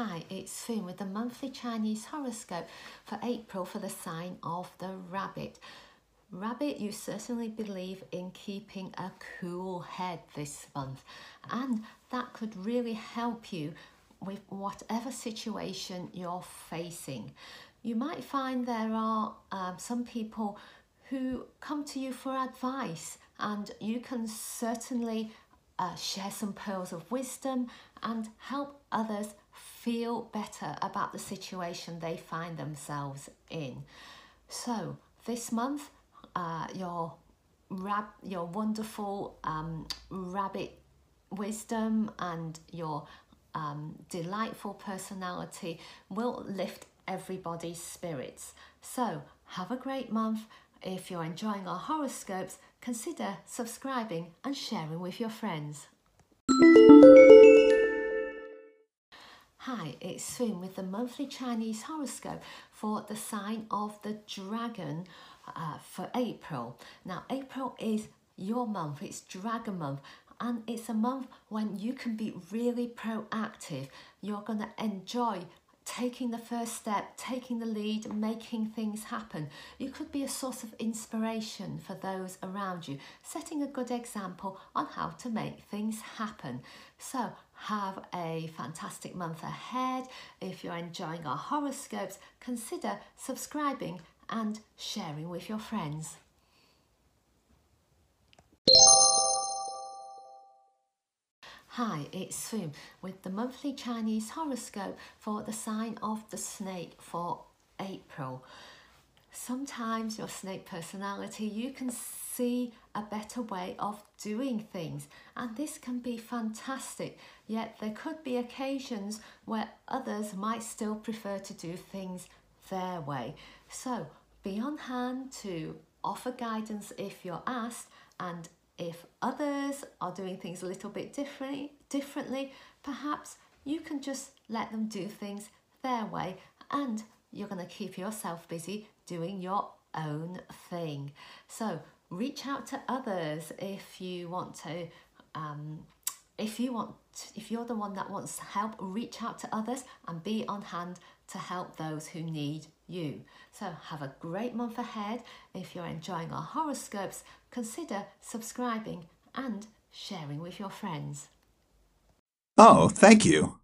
Hi, it's Finn with the monthly Chinese horoscope for April for the sign of the rabbit. Rabbit, you certainly believe in keeping a cool head this month, and that could really help you with whatever situation you're facing. You might find there are um, some people who come to you for advice, and you can certainly uh, share some pearls of wisdom and help others feel better about the situation they find themselves in. So this month, uh, your rab your wonderful um, rabbit wisdom and your um, delightful personality will lift everybody's spirits. So have a great month. If you're enjoying our horoscopes, consider subscribing and sharing with your friends. Hi, it's Swoon with the monthly Chinese horoscope for the sign of the dragon uh, for April. Now, April is your month, it's dragon month, and it's a month when you can be really proactive. You're going to enjoy taking the first step, taking the lead, making things happen. You could be a source of inspiration for those around you, setting a good example on how to make things happen. So, have a fantastic month ahead. If you're enjoying our horoscopes, consider subscribing and sharing with your friends. Hi, it's Swoon with the monthly Chinese horoscope for the sign of the snake for April. Sometimes your snake personality, you can see a better way of doing things, and this can be fantastic. Yet there could be occasions where others might still prefer to do things their way. So be on hand to offer guidance if you're asked and if others are doing things a little bit differently, differently, perhaps you can just let them do things their way and you're going to keep yourself busy doing your own thing. So reach out to others if you want to um, if you want if you're the one that wants help reach out to others and be on hand to help those who need you. So have a great month ahead. If you're enjoying our horoscopes consider subscribing and sharing with your friends. Oh thank you